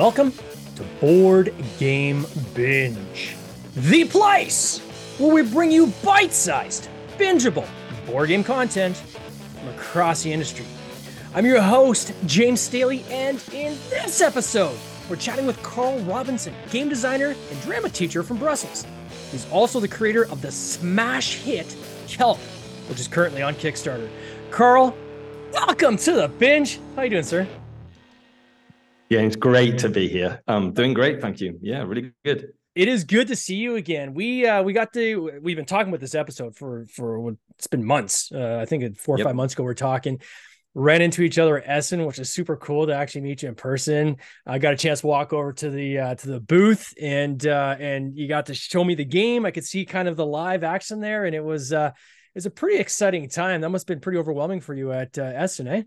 Welcome to Board Game Binge, the place where we bring you bite sized, bingeable board game content from across the industry. I'm your host, James Staley, and in this episode, we're chatting with Carl Robinson, game designer and drama teacher from Brussels. He's also the creator of the smash hit Kelp, which is currently on Kickstarter. Carl, welcome to the binge. How you doing, sir? Yeah, it's great to be here. Um, doing great, thank you. Yeah, really good. It is good to see you again. We uh we got to we've been talking about this episode for for it's been months. Uh, I think four or yep. five months ago we are talking. Ran into each other at Essen, which is super cool to actually meet you in person. I got a chance to walk over to the uh, to the booth and uh, and you got to show me the game. I could see kind of the live action there, and it was uh, it's a pretty exciting time. That must have been pretty overwhelming for you at uh, Essen, eh?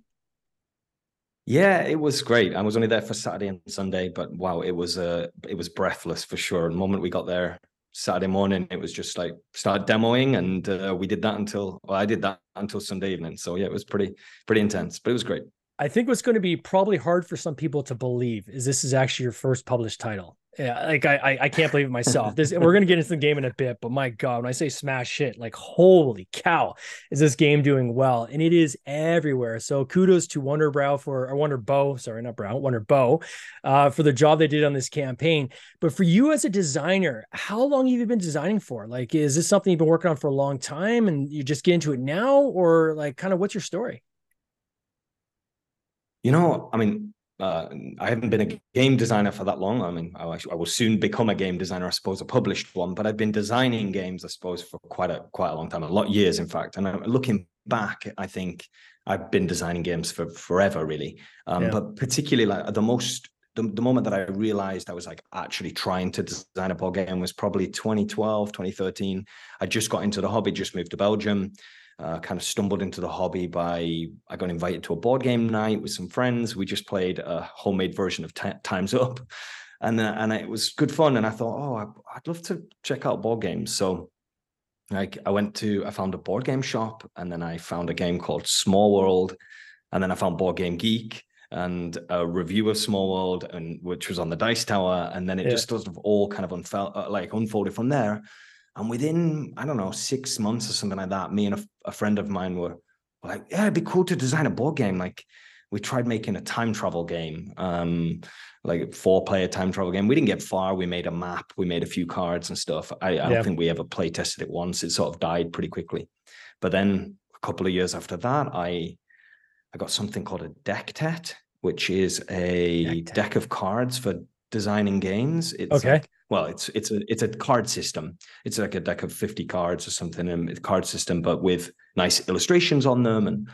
Yeah, it was great. I was only there for Saturday and Sunday, but wow, it was uh it was breathless for sure. The moment we got there Saturday morning, it was just like start demoing, and uh, we did that until well, I did that until Sunday evening. So yeah, it was pretty pretty intense, but it was great. I think what's going to be probably hard for some people to believe is this is actually your first published title yeah, like I, I can't believe it myself. This we're gonna get into the game in a bit, but my God, when I say smash hit, like holy cow, is this game doing well? And it is everywhere. So kudos to Wonderbrow for or Wonderbow, sorry, not Brow, Wonderbow, uh, for the job they did on this campaign. But for you as a designer, how long have you been designing for? Like, is this something you've been working on for a long time, and you just get into it now, or like, kind of what's your story? You know, I mean, uh, I haven't been a game designer for that long. I mean, I, I, will soon become a game designer, I suppose, a published one. But I've been designing games, I suppose, for quite a quite a long time, a lot of years, in fact. And I'm looking back, I think I've been designing games for forever, really. Um, yeah. But particularly, like the most, the, the moment that I realized I was like actually trying to design a board game was probably 2012, 2013. I just got into the hobby, just moved to Belgium uh, kind of stumbled into the hobby by I got invited to a board game night with some friends. We just played a homemade version of T- Times Up, and uh, and it was good fun. And I thought, oh, I'd love to check out board games. So like I went to I found a board game shop, and then I found a game called Small World, and then I found Board Game Geek and a review of Small World, and which was on the Dice Tower, and then it yeah. just sort of all kind of unfelt uh, like unfolded from there. And within, I don't know, six months or something like that, me and a, a friend of mine were, were like, yeah, it'd be cool to design a board game. Like we tried making a time travel game, um, like four player time travel game. We didn't get far. We made a map, we made a few cards and stuff. I, I yeah. don't think we ever play tested it once. It sort of died pretty quickly. But then a couple of years after that, I I got something called a Decktet, which is a deck, deck of cards for designing games. It's okay. Like, well, it's it's a it's a card system. It's like a deck of 50 cards or something, and a card system, but with nice illustrations on them. And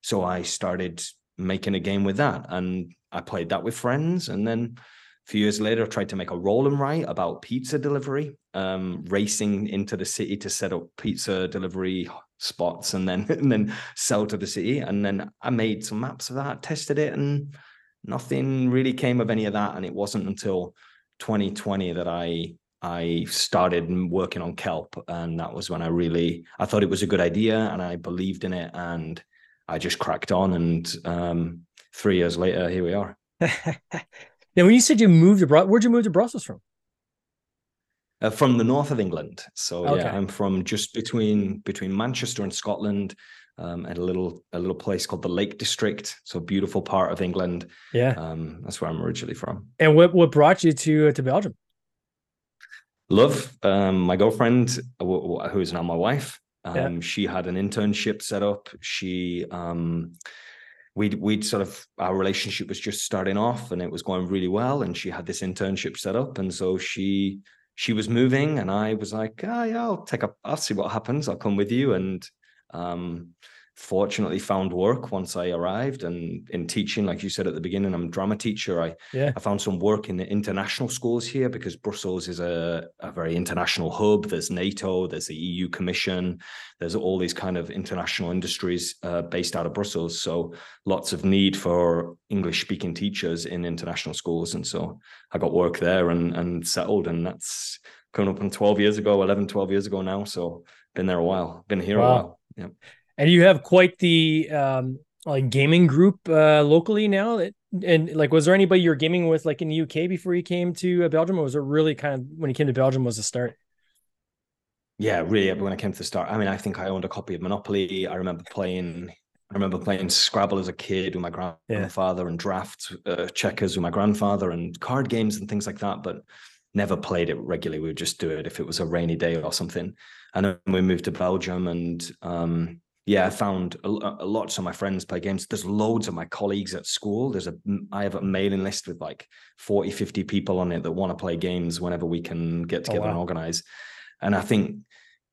so I started making a game with that. And I played that with friends. And then a few years later, I tried to make a roll and write about pizza delivery, um, racing into the city to set up pizza delivery spots and then and then sell to the city. And then I made some maps of that, tested it, and nothing really came of any of that. And it wasn't until 2020 that I I started working on kelp, and that was when I really I thought it was a good idea, and I believed in it, and I just cracked on. And um, three years later, here we are. now, when you said you moved Brussels, where'd you move to Brussels from? Uh, from the north of England. So okay. yeah, I'm from just between between Manchester and Scotland um, at a little a little place called the Lake District. So beautiful part of England. Yeah, um, that's where I'm originally from. And what what brought you to uh, to Belgium? Love. Um, my girlfriend, who is now my wife, um, yeah. she had an internship set up. She um, we'd we'd sort of our relationship was just starting off and it was going really well and she had this internship set up and so she she was moving and i was like ah, yeah i'll take a i'll see what happens i'll come with you and um, fortunately found work once I arrived and in teaching, like you said at the beginning, I'm a drama teacher. I yeah. I found some work in the international schools here because Brussels is a, a very international hub. There's NATO, there's the EU Commission, there's all these kind of international industries uh, based out of Brussels. So lots of need for English speaking teachers in international schools. And so I got work there and and settled and that's coming up on 12 years ago, 11, 12 years ago now. So been there a while, been here wow. a while. Yeah. And you have quite the um, like gaming group uh, locally now. That and like, was there anybody you were gaming with like in the UK before you came to uh, Belgium, or was it really kind of when you came to Belgium was the start? Yeah, really. When I came to the start, I mean, I think I owned a copy of Monopoly. I remember playing. I remember playing Scrabble as a kid with my grandfather yeah. and draft uh, checkers with my grandfather and card games and things like that. But never played it regularly. We would just do it if it was a rainy day or something. And then we moved to Belgium and um, yeah, I found a, a lots of my friends play games. There's loads of my colleagues at school. There's a I have a mailing list with like 40, 50 people on it that want to play games whenever we can get oh, together oh, wow. and organize. And I think,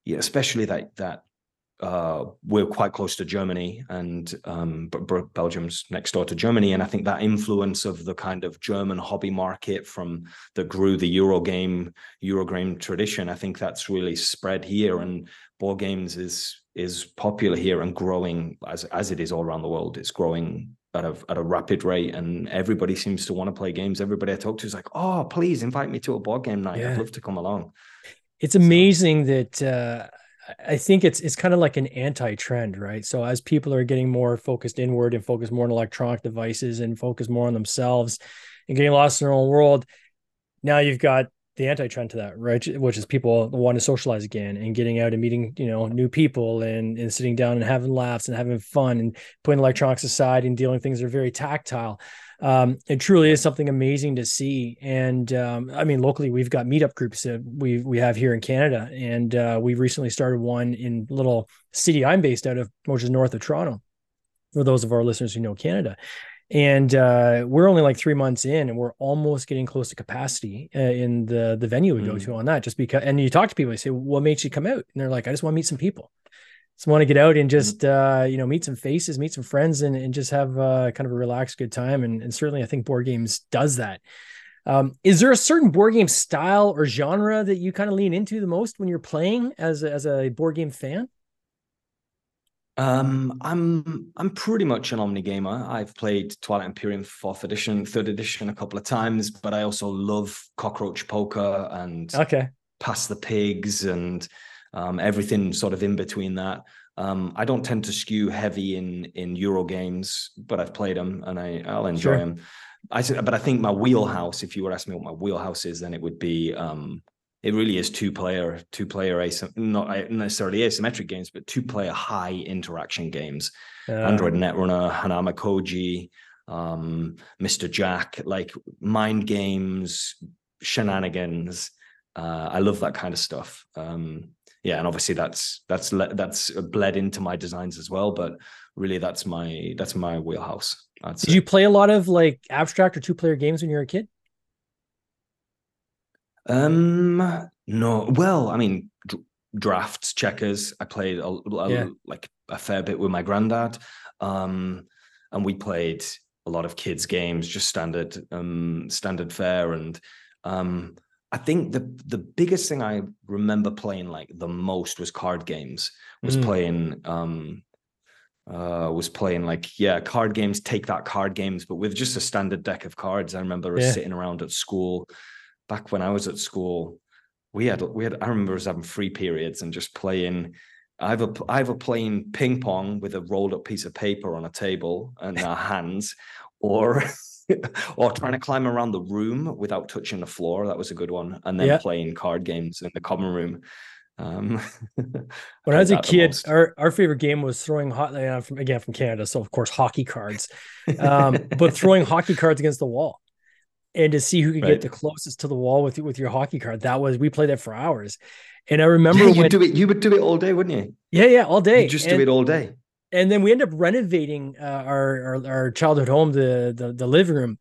yeah, especially that that uh, we're quite close to Germany, and um, but Belgium's next door to Germany, and I think that influence of the kind of German hobby market from that grew the Eurogame Eurogame tradition, I think that's really spread here, and board games is is popular here and growing as as it is all around the world. It's growing at a at a rapid rate, and everybody seems to want to play games. Everybody I talk to is like, "Oh, please invite me to a board game night. Yeah. I'd love to come along." It's amazing so. that. Uh I think it's it's kind of like an anti-trend, right? So as people are getting more focused inward and focused more on electronic devices and focus more on themselves and getting lost in their own world, now you've got the anti-trend to that, right? Which is people want to socialize again and getting out and meeting, you know, new people and, and sitting down and having laughs and having fun and putting electronics aside and dealing things that are very tactile um, it truly is something amazing to see. And um, I mean, locally, we've got meetup groups that we we have here in Canada, and uh, we recently started one in little city I'm based out of, which is north of Toronto. For those of our listeners who know Canada, and uh, we're only like three months in, and we're almost getting close to capacity uh, in the the venue we mm. go to on that. Just because, and you talk to people, you say, "What makes you come out?" And they're like, "I just want to meet some people." just want to get out and just uh, you know meet some faces, meet some friends, and, and just have uh, kind of a relaxed, good time. And, and certainly, I think board games does that. Um, is there a certain board game style or genre that you kind of lean into the most when you're playing as a, as a board game fan? Um, I'm I'm pretty much an omni gamer. I've played Twilight Imperium fourth edition, third edition a couple of times, but I also love Cockroach Poker and okay, Pass the Pigs and um, everything sort of in between that. Um, I don't tend to skew heavy in in Euro games, but I've played them and I I'll enjoy sure. them. I but I think my wheelhouse, if you were asking me what my wheelhouse is, then it would be um, it really is two player, two player asym- not necessarily asymmetric games, but two player high interaction games. Android Netrunner, Hanamikoji, um, Mr. Jack, like mind games, shenanigans. Uh, I love that kind of stuff. Um, yeah, and obviously that's that's that's bled into my designs as well. But really, that's my that's my wheelhouse. Did you play a lot of like abstract or two player games when you were a kid? Um, no. Well, I mean, d- drafts, checkers. I played a, a, yeah. like a fair bit with my granddad. Um, and we played a lot of kids games, just standard um standard fare and um I think the the biggest thing I remember playing like the most was card games. Was mm. playing um uh was playing like yeah card games take that card games but with just a standard deck of cards i remember yeah. sitting around at school back when i was at school we had we had i remember us having free periods and just playing either either playing ping pong with a rolled up piece of paper on a table and our hands or or trying to climb around the room without touching the floor. That was a good one. And then yeah. playing card games in the common room. Um, when I was a kid, our, our favorite game was throwing hot uh, from again from Canada, so of course hockey cards, um, but throwing hockey cards against the wall, and to see who could right. get the closest to the wall with with your hockey card. That was we played that for hours, and I remember yeah, you do it. You would do it all day, wouldn't you? Yeah, yeah, all day. You just and, do it all day and then we end up renovating uh, our, our, our childhood home, the, the the living room.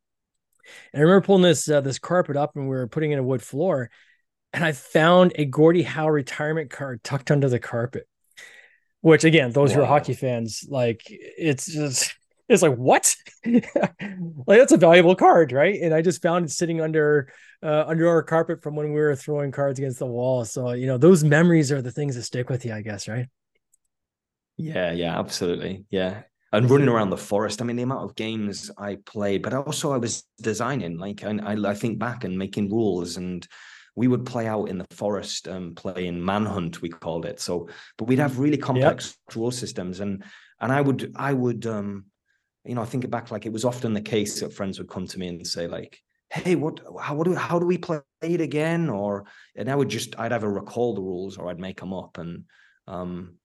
And I remember pulling this uh, this carpet up, and we were putting in a wood floor, and I found a Gordie Howe retirement card tucked under the carpet. Which again, those wow. who are hockey fans, like it's just it's like what? Like that's a valuable card, right? And I just found it sitting under uh, under our carpet from when we were throwing cards against the wall. So you know, those memories are the things that stick with you, I guess, right? Yeah, yeah, absolutely. Yeah. And running around the forest. I mean, the amount of games I played, but also I was designing. Like, I, I think back and making rules, and we would play out in the forest, and um, playing manhunt. We called it. So, but we'd have really complex yep. rule systems, and and I would I would um you know, I think back like it was often the case that friends would come to me and say like, "Hey, what? How what do how do we play it again?" Or and I would just I'd either recall the rules or I'd make them up, and um,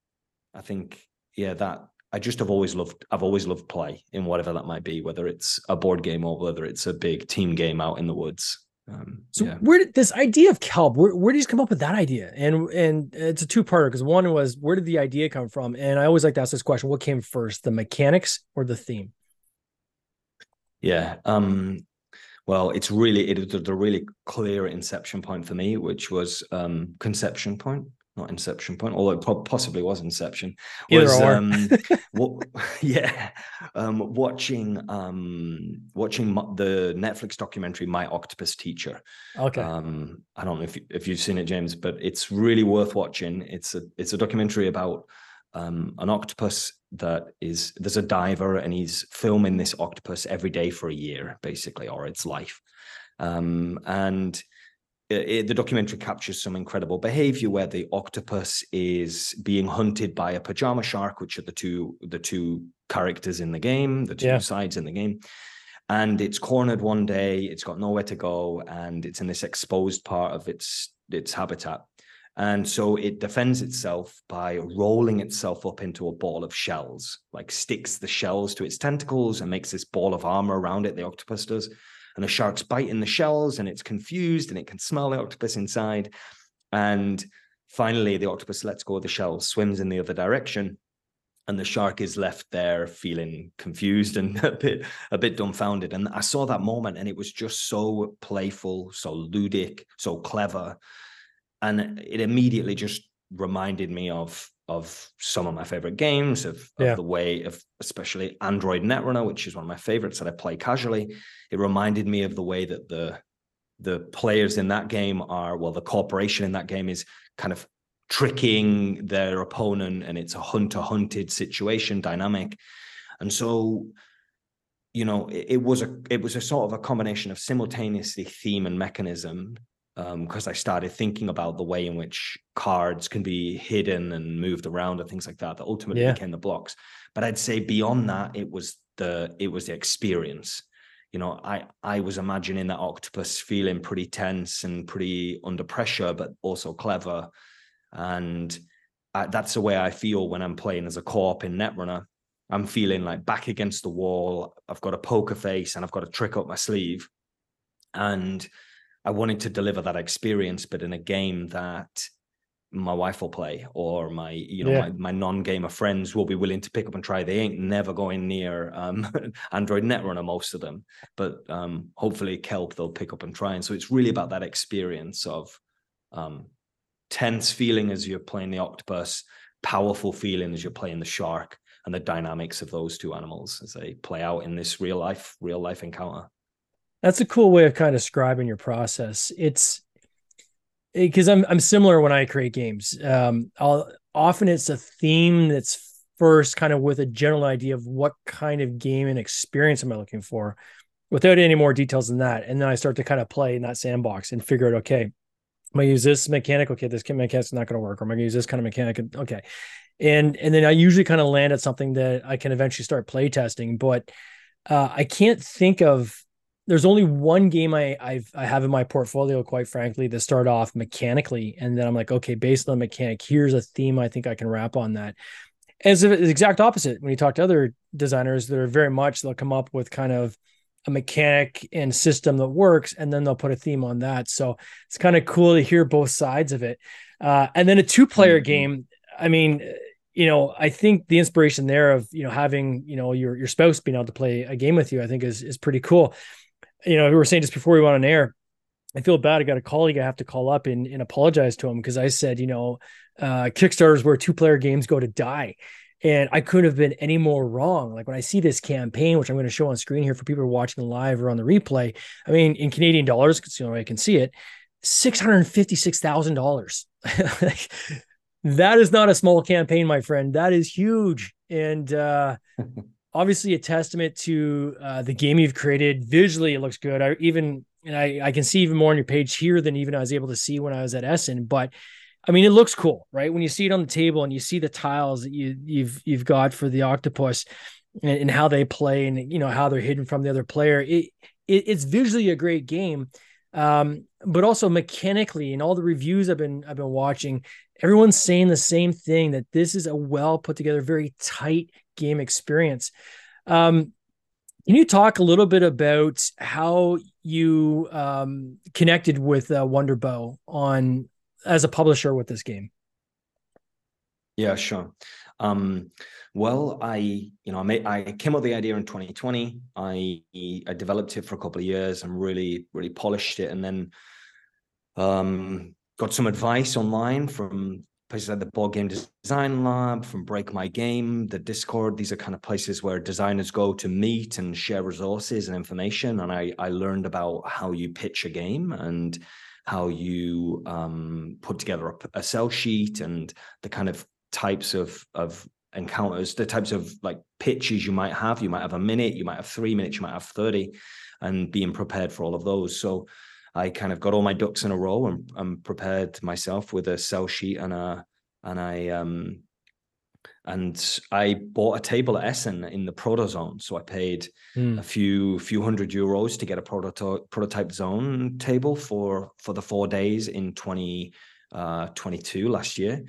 I think yeah that I just have always loved I've always loved play in whatever that might be, whether it's a board game or whether it's a big team game out in the woods. Um, so yeah. where did this idea of kelp? Where, where did you come up with that idea? And and it's a two parter because one was where did the idea come from? And I always like to ask this question: What came first, the mechanics or the theme? Yeah. Um, well, it's really it was a really clear inception point for me, which was um, conception point not Inception Point, although it possibly was Inception. Was um, what, yeah, um, watching um, watching the Netflix documentary My Octopus Teacher. Okay. Um, I don't know if if you've seen it, James, but it's really worth watching. It's a it's a documentary about um, an octopus that is there's a diver and he's filming this octopus every day for a year, basically, or its life. Um, and Uh, it, the documentary captures some incredible behavior where the octopus is being hunted by a pajama shark, which are the two the two characters in the game, the two yeah. sides in the game. And it's cornered one day, it's got nowhere to go, and it's in this exposed part of its its habitat. And so it defends itself by rolling itself up into a ball of shells, like sticks the shells to its tentacles and makes this ball of armor around it, the octopus does and the shark's biting the shells and it's confused and it can smell the octopus inside. And finally, the octopus lets go of the shell, swims in the other direction. And the shark is left there feeling confused and a bit a bit dumbfounded. And I saw that moment and it was just so playful, so ludic, so clever. And it immediately just reminded me of of some of my favorite games, of, of yeah. the way of especially Android Netrunner, which is one of my favorites that I play casually. It reminded me of the way that the the players in that game are, well, the corporation in that game is kind of tricking their opponent, and it's a hunter hunted situation dynamic. And so, you know, it, it was a it was a sort of a combination of simultaneously theme and mechanism because um, I started thinking about the way in which cards can be hidden and moved around and things like that. That ultimately yeah. became the blocks. But I'd say beyond that, it was the it was the experience. You know, I I was imagining that octopus feeling pretty tense and pretty under pressure, but also clever. And I, that's the way I feel when I'm playing as a corp in Netrunner. I'm feeling like back against the wall. I've got a poker face and I've got a trick up my sleeve. And I wanted to deliver that experience, but in a game that my wife will play or my you know yeah. my, my non-gamer friends will be willing to pick up and try. They ain't never going near um, android netrunner most of them but um, hopefully kelp they'll pick up and try. And so it's really about that experience of um, tense feeling as you're playing the octopus powerful feeling as you're playing the shark and the dynamics of those two animals as they play out in this real life real life encounter that's a cool way of kind of describing your process. It's because I'm I'm similar when I create games. Um, I'll often it's a theme that's first kind of with a general idea of what kind of game and experience am I looking for, without any more details than that. And then I start to kind of play in that sandbox and figure out, okay, I'm gonna use this mechanic. Okay, this mechanic's not gonna work. Or am I gonna use this kind of mechanic? Okay, and and then I usually kind of land at something that I can eventually start play testing. But uh, I can't think of there's only one game I I've, I have in my portfolio, quite frankly, that start off mechanically, and then I'm like, okay, based on the mechanic, here's a theme I think I can wrap on that. As the exact opposite, when you talk to other designers, that are very much they'll come up with kind of a mechanic and system that works, and then they'll put a theme on that. So it's kind of cool to hear both sides of it. Uh, and then a two-player mm-hmm. game. I mean, you know, I think the inspiration there of you know having you know your your spouse being able to play a game with you, I think is is pretty cool you know, we were saying just before we went on air, I feel bad. I got a colleague I have to call up and, and apologize to him because I said, you know, uh, Kickstarters where two player games go to die. And I couldn't have been any more wrong. Like when I see this campaign, which I'm going to show on screen here for people watching live or on the replay, I mean, in Canadian dollars, because you know I can see it, six hundred fifty-six thousand dollars. That is not a small campaign, my friend. That is huge. And uh, obviously a testament to uh, the game you've created. Visually, it looks good. I even and I, I can see even more on your page here than even I was able to see when I was at Essen. But I mean, it looks cool, right? When you see it on the table and you see the tiles that you you've you've got for the octopus, and, and, how they play and you know how they're hidden from the other player. It, it it's visually a great game, um, but also mechanically and all the reviews I've been I've been watching, everyone's saying the same thing that this is a well put together, very tight game experience. Um, can you talk a little bit about how you um, connected with uh, Wonderbow on as a publisher with this game? Yeah, sure. Um, well, I you know I made I came up with the idea in 2020. I I developed it for a couple of years and really really polished it, and then um, got some advice online from places like the Board Game Design Lab, from Break My Game, the Discord. These are kind of places where designers go to meet and share resources and information. And I, I learned about how you pitch a game and how you um, put together a, a sell sheet and the kind of types of of encounters, the types of like pitches you might have. You might have a minute, you might have three minutes, you might have 30, and being prepared for all of those. So I kind of got all my ducks in a row and, and prepared myself with a sell sheet and a and I um and I bought a table at Essen in the proto zone. So I paid mm. a few few hundred euros to get a prototype prototype zone table for for the four days in 2022 uh, last year.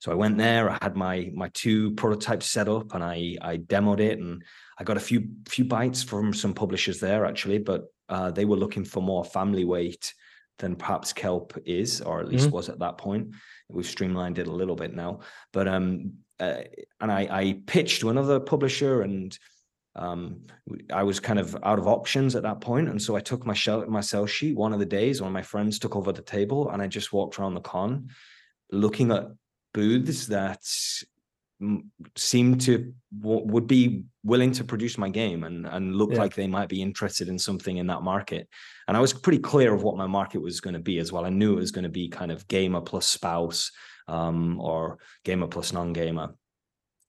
So I went there. I had my my two prototypes set up, and I I demoed it, and I got a few few bites from some publishers there actually, but uh, they were looking for more family weight than perhaps kelp is, or at least mm-hmm. was at that point. We've streamlined it a little bit now, but um, uh, and I, I pitched to another publisher, and um, I was kind of out of options at that point, and so I took my shell, my sell sheet one of the days. One of my friends took over the table, and I just walked around the con, looking at booths that seemed to would be willing to produce my game and and look yeah. like they might be interested in something in that market. And i was pretty clear of what my market was going to be as well. I knew it was going to be kind of gamer plus spouse um, or gamer plus non-gamer.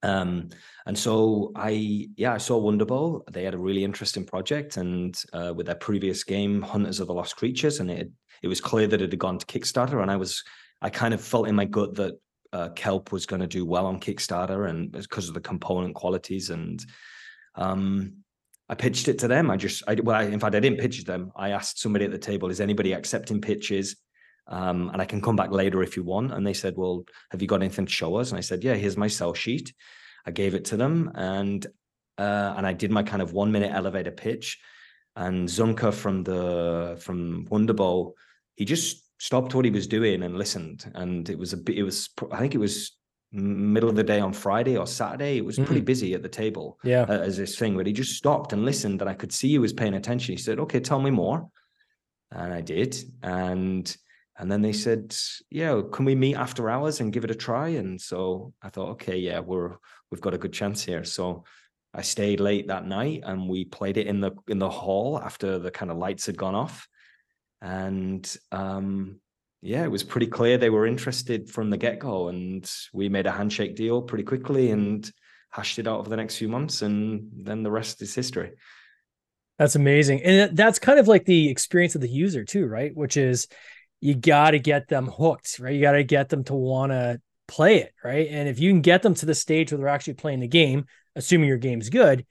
Um, and so i yeah i saw wonderbow they had a really interesting project and uh, with their previous game hunters of the lost creatures and it it was clear that it had gone to kickstarter and i was i kind of felt in my gut that uh, kelp was going to do well on Kickstarter, and because of the component qualities. And um, I pitched it to them. I just, I, well, I, in fact, I didn't pitch them. I asked somebody at the table, "Is anybody accepting pitches?" Um, and I can come back later if you want. And they said, "Well, have you got anything to show us?" And I said, "Yeah, here's my sell sheet." I gave it to them, and uh, and I did my kind of one minute elevator pitch. And Zunka from the from Wonderbow, he just stopped what he was doing and listened. And it was a bit, it was, I think it was middle of the day on Friday or Saturday. It was mm-hmm. pretty busy at the table yeah. Uh, as this thing, but he just stopped and listened. And I could see he was paying attention. He said, okay, tell me more. And I did. And, and then they said, yeah, can we meet after hours and give it a try? And so I thought, okay, yeah, we're, we've got a good chance here. So I stayed late that night and we played it in the, in the hall after the kind of lights had gone off and um, yeah, it was pretty clear they were interested from the get go, and we made a handshake deal pretty quickly and hashed it out over the next few months, and then the rest is history. That's amazing, and that's kind of like the experience of the user too, right? Which is you got to get them hooked, right? You got to get them to want to play it, right? And if you can get them to the stage where they're actually playing the game, assuming your game's good,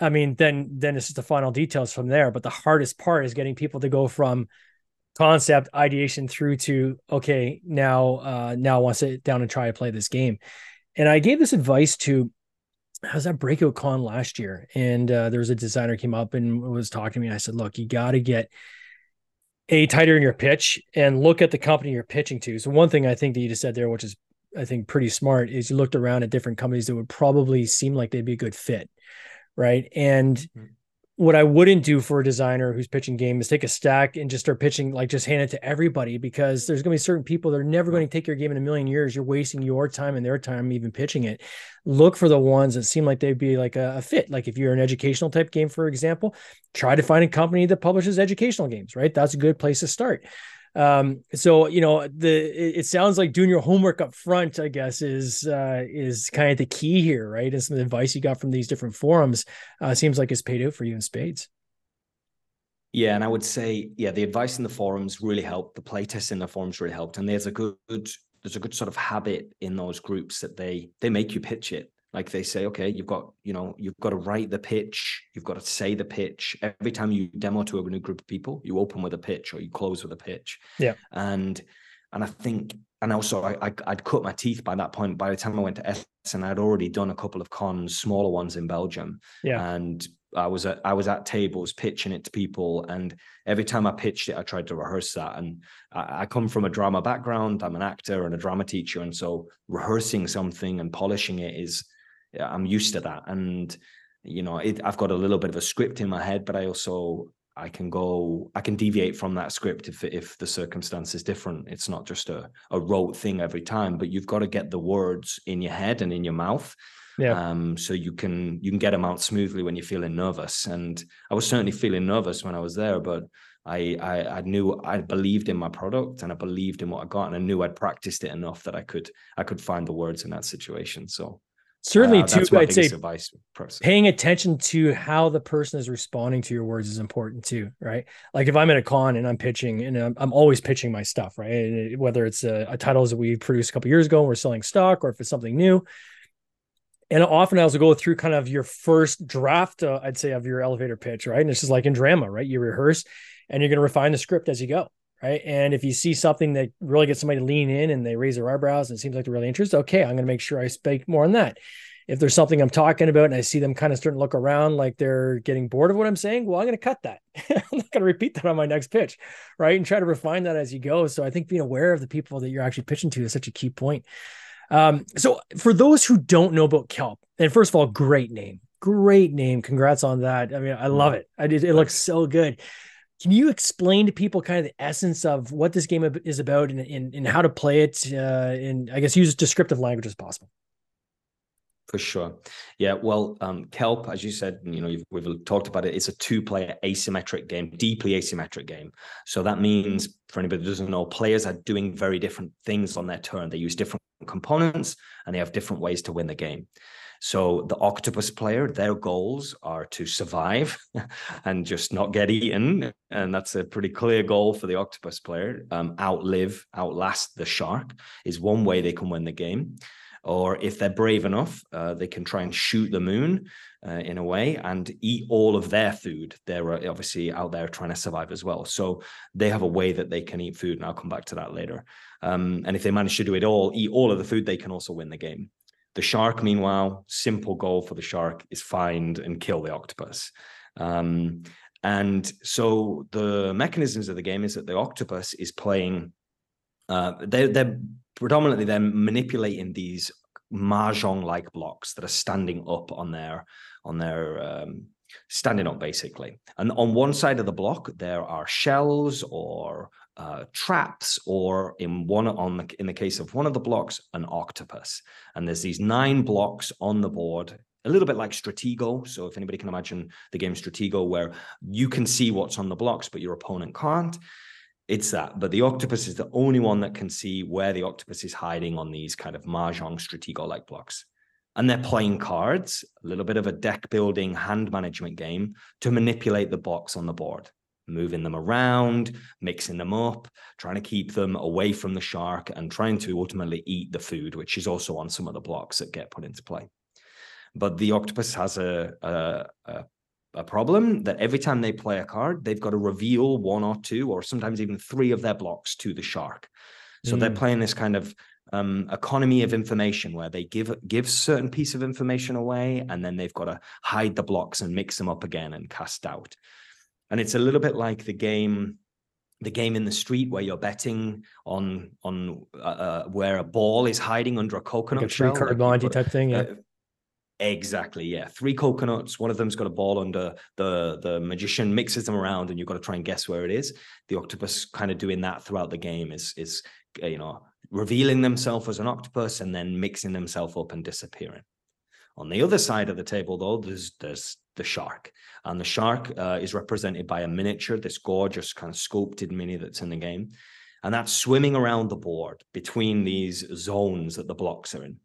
I mean, then then it's just the final details from there. But the hardest part is getting people to go from concept ideation through to okay, now uh now I want to sit down and try to play this game. And I gave this advice to I was at Breakout Con last year, and uh, there was a designer came up and was talking to me. And I said, "Look, you got to get a tighter in your pitch and look at the company you're pitching to." So one thing I think that you just said there, which is I think pretty smart, is you looked around at different companies that would probably seem like they'd be a good fit right? And mm-hmm. what I wouldn't do for a designer who's pitching game is take a stack and just start pitching, like just hand it to everybody because there's going to be certain people that are never going to take your game in a million years. You're wasting your time and their time even pitching it. Look for the ones that seem like they'd be like a, a fit. Like if you're an educational type game, for example, try to find a company that publishes educational games, right? That's a good place to start. Um, so you know, the it, sounds like doing your homework up front, I guess, is uh, is kind of the key here, right? And some advice you got from these different forums uh, seems like it's paid out for you in spades. Yeah, and I would say, yeah, the advice in the forums really helped. The playtests in the forums really helped, and there's a good there's a good sort of habit in those groups that they they make you pitch it like they say okay you've got you know you've got to write the pitch you've got to say the pitch. Every time you demo to a new group of people you open with a pitch or you close with a pitch. Yeah. And and i think and also I, I would cut my teeth by that point. By the time i went to essen i'd already done a couple of cons smaller ones in belgium. Yeah. And I was at I was at tables pitching it to people, and every time I pitched it, I tried to rehearse that. And I, I, come from a drama background. I'm an actor and a drama teacher, and so rehearsing something and polishing it is I'm used to that. And you know, it, I've got a little bit of a script in my head, but I also I can go I can deviate from that script if if the circumstance is different. It's not just a a rote thing every time, but you've got to get the words in your head and in your mouth yeah. Um, so you can you can get them out smoothly when you're feeling nervous. And I was certainly feeling nervous when I was there, but I, I I knew I believed in my product and I believed in what I got, and I knew I'd practiced it enough that I could I could find the words in that situation. So certainly uh, too i'd say advice paying attention to how the person is responding to your words is important too right like if i'm at a con and i'm pitching and i'm, I'm always pitching my stuff right whether it's a, a titles that we produced a couple years ago and we're selling stock or if it's something new and often I also go through kind of your first draft, uh, I'd say, of your elevator pitch, right? And it's just like in drama, right? You rehearse and you're going to refine the script as you go, right? And if you see something that really gets somebody to lean in and they raise their eyebrows and it seems like they're really interested, okay, I'm going to make sure I speak more on that. If there's something I'm talking about and I see them kind of starting to look around like they're getting bored of what I'm saying, well, I'm going to cut that. I'm not going to repeat that on my next pitch, right? And try to refine that as you go. So I think being aware of the people that you're actually pitching to is such a key point. Um, so for those who don't know about kelp, and first of all, great name, great name. Congrats on that. I mean, I love it. I did. It looks so good. Can you explain to people kind of the essence of what this game is about and, and, and how to play it? Uh, and I guess use as descriptive language as possible. For sure. Yeah. Well, um, Kelp, as you said, you know, we've talked about it. It's a two-player asymmetric game, deeply asymmetric game. So that means, for anybody who doesn't know, players are doing very different things on their turn. They use different components, and they have different ways to win the game. So the octopus player, their goals are to survive and just not get eaten, and that's a pretty clear goal for the octopus player. Um, outlive, outlast the shark is one way they can win the game or if they're brave enough, uh, they can try and shoot the moon uh, in a way and eat all of their food. They're uh, obviously out there trying to survive as well. So they have a way that they can eat food, and I'll come back to that later. Um, and if they manage to do it all, eat all of the food, they can also win the game. The shark, meanwhile, simple goal for the shark is find and kill the octopus. Um, and so the mechanisms of the game is that the octopus is playing. Uh, they're, they're predominantly they're manipulating these mahjong like blocks that are standing up on their on their um, standing up basically. And on one side of the block there are shells or uh, traps or in one on the in the case of one of the blocks an octopus. And there's these nine blocks on the board a little bit like Stratego. So if anybody can imagine the game Stratego, where you can see what's on the blocks, but your opponent can't it's that. But the octopus is the only one that can see where the octopus is hiding on these kind of mahjong stratego like blocks. And they're playing cards, a little bit of a deck building hand management game to manipulate the box on the board, moving them around, mixing them up, trying to keep them away from the shark and trying to ultimately eat the food, which is also on some of the blocks that get put into play. But the octopus has a, a, a a problem that every time they play a card, they've got to reveal one or two, or sometimes even three of their blocks to the shark. So mm. they're playing this kind of um, economy of information where they give give certain piece of information away, and then they've got to hide the blocks and mix them up again and cast out. And it's a little bit like the game the game in the street where you're betting on on uh, uh where a ball is hiding under a coconut like a shell, card like type thing. Yeah. Uh, Exactly. Yeah. Three coconuts. One of them's got a ball under the the magician mixes them around, and you've got to try and guess where it is. The octopus kind of doing that throughout the game is is uh, you know revealing themselves as an octopus and then mixing themselves up and disappearing. On the other side of the table, though, there's there's the shark, and the shark uh, is represented by a miniature, this gorgeous kind of sculpted mini that's in the game, and that's swimming around the board between these zones that the blocks are in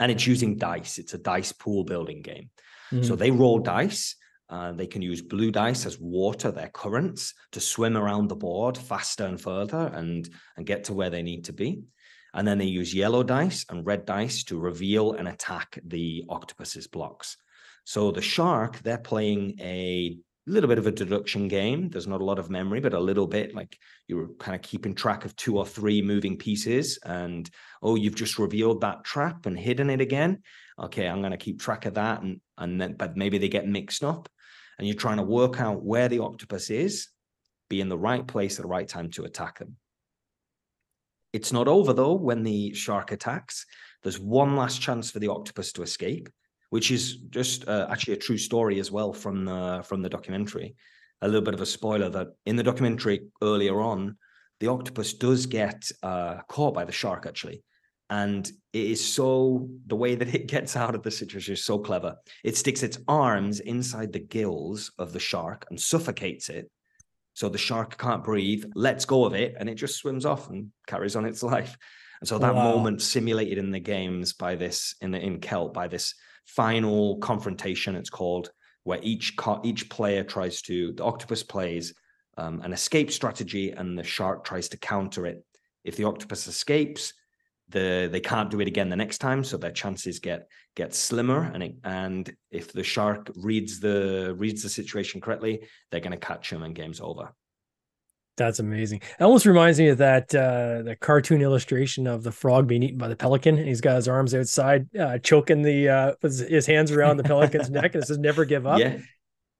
and it's using dice. It's a dice pool building game. Mm. So they roll dice. Uh, they can use blue dice as water, their currents, to swim around the board faster and further and and get to where they need to be. and then they use yellow dice and red dice to reveal and attack the octopus's blocks. So the shark, they're playing a little bit of a deduction game. There's not a lot of memory, but a little bit like you're kind of keeping track of two or three moving pieces. And oh, you've just revealed that trap and hidden it again. Okay, I'm going to keep track of that. And and then, but maybe they get mixed up, and you're trying to work out where the octopus is, be in the right place at the right time to attack them. It's not over though when the shark attacks. There's one last chance for the octopus to escape which is just uh, actually a true story as well from the from the documentary. A little bit of a spoiler that in the documentary earlier on, the octopus does get uh, caught by the shark actually, and it is so the way that it gets out of the situation is so clever. It sticks its arms inside the gills of the shark and suffocates it. So the shark can't breathe, lets go of it, and it just swims off and carries on its life. And so that wow. moment simulated in the games by this in the in Kelp by this final confrontation. It's called where each each player tries to the octopus plays um, an escape strategy and the shark tries to counter it. If the octopus escapes, the they can't do it again the next time, so their chances get get slimmer. And it, and if the shark reads the reads the situation correctly, they're going to catch him and game's over. That's amazing. It almost reminds me of that uh, the cartoon illustration of the frog being eaten by the pelican. And he's got his arms outside, uh, choking the uh, his hands around the pelican's neck, and it says "Never give up." Yeah.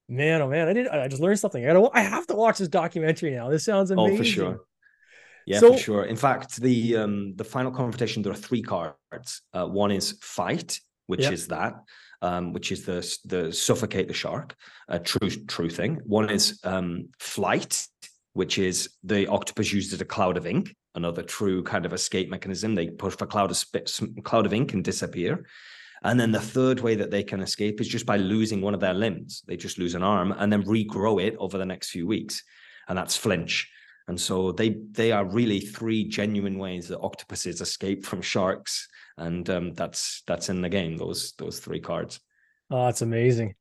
Man, oh man, I did. I just learned something. I gotta. I have to watch this documentary now. This sounds amazing. Oh, for sure. Yeah, so, for sure. In fact, the um the final confrontation there are three cards. Uh, one is fight, which is that. Um, which is the the suffocate the shark, a true true thing. One is um, flight, which is the octopus uses a cloud of ink, another true kind of escape mechanism. They push a cloud of cloud of ink and disappear. And then the third way that they can escape is just by losing one of their limbs. They just lose an arm and then regrow it over the next few weeks. And that's flinch. And so they they are really three genuine ways that octopuses escape from sharks. And um, that's that's in the game, those those three cards. Oh, that's amazing.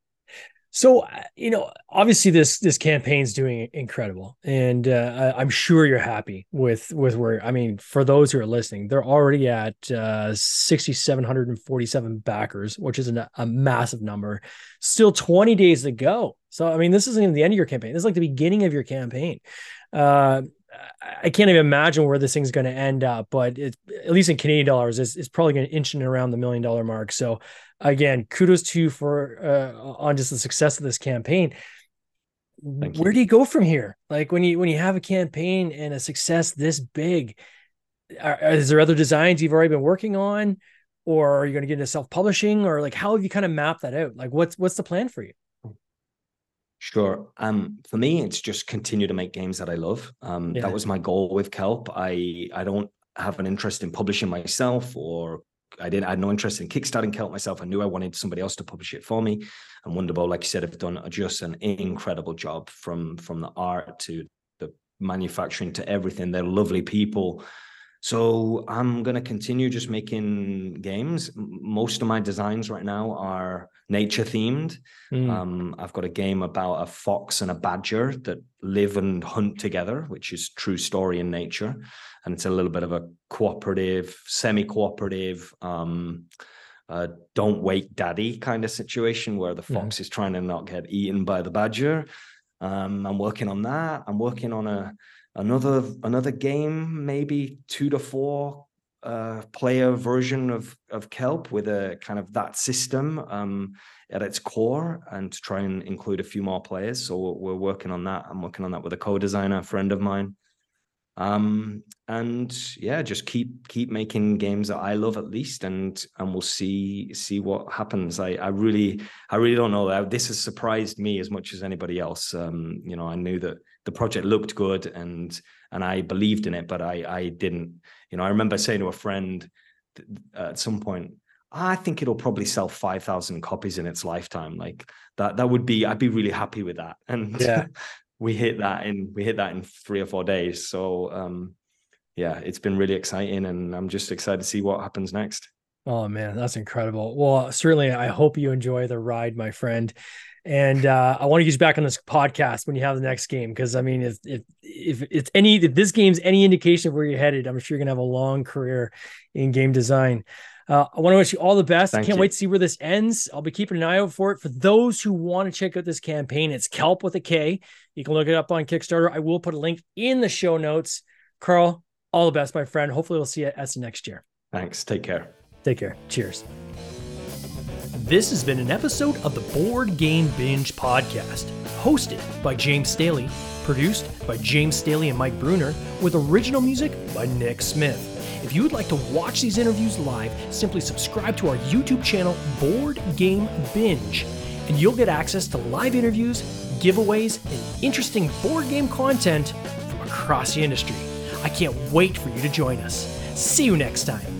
So uh, you know, obviously this this campaign's doing incredible, and uh, I'm sure you're happy with with where. I mean, for those who are listening, they're already at uh, 6,747 backers, which is an, a massive number. Still 20 days to go. So I mean, this isn't even the end of your campaign. This is like the beginning of your campaign. Uh, I can't even imagine where this thing's going to end up, but it, at least in Canadian dollars, it's, it's probably going to inch in around the million dollar mark. So again, kudos to you for uh, on just the success of this campaign. Where do you go from here? Like when you when you have a campaign and a success this big, are, is there other designs you've already been working on, or are you going to get into self publishing, or like how have you kind of mapped that out? Like what's what's the plan for you? Sure. Um, for me, it's just continue to make games that I love. Um, yeah. That was my goal with Kelp. I I don't have an interest in publishing myself, or I didn't. I had no interest in kickstarting Kelp myself. I knew I wanted somebody else to publish it for me. And Wonderbow, like you said, have done just an incredible job from from the art to the manufacturing to everything. They're lovely people. So I'm going to continue just making games. Most of my designs right now are nature themed. Mm. Um, I've got a game about a fox and a badger that live and hunt together, which is true story in nature. And it's a little bit of a cooperative, semi cooperative, um, uh, don't wake daddy kind of situation where the fox is trying to not get eaten by the badger. Um, I'm working on that. I'm working on a another another game, maybe two to four player version of of Kelp with a kind of that system um, at its core, and to try and include a few more players. So we're, working on that. I'm working on that with a co-designer, friend of mine. Um, and yeah, just keep keep making games that I love at least, and and we'll see see what happens. I I really I really don't know. This has surprised me as much as anybody else. Um, you know, I knew that the project looked good and and I believed in it, but I I didn't. You know, I remember saying to a friend at some point, I think it'll probably sell five thousand copies in its lifetime. Like that that would be I'd be really happy with that. And yeah. we hit that in we hit that in three or four days. So um yeah, it's been really exciting and I'm just excited to see what happens next. Oh man, that's incredible. Well, certainly I hope you enjoy the ride, my friend. And uh, I want to use you back on this podcast when you have the next game because I mean, if if if it's any if this game's any indication of where you're headed, I'm sure you're gonna have a long career in game design. Uh, I want to wish you all the best. Thank I can't you. wait to see where this ends. I'll be keeping an eye out for it. For those who want to check out this campaign, it's Kelp with a K. You can look it up on Kickstarter. I will put a link in the show notes. Carl, all the best, my friend. Hopefully, we'll see you at Essen next year. Thanks. Take care. Take care. Cheers. This has been an episode of the Board Game Binge podcast, hosted by James Staley, produced by James Staley and Mike Bruner, with original music by Nick Smith. If you would like to watch these interviews live, simply subscribe to our YouTube channel, Board Game Binge, and you'll get access to live interviews, giveaways, and interesting board game content from across the industry. I can't wait for you to join us. See you next time.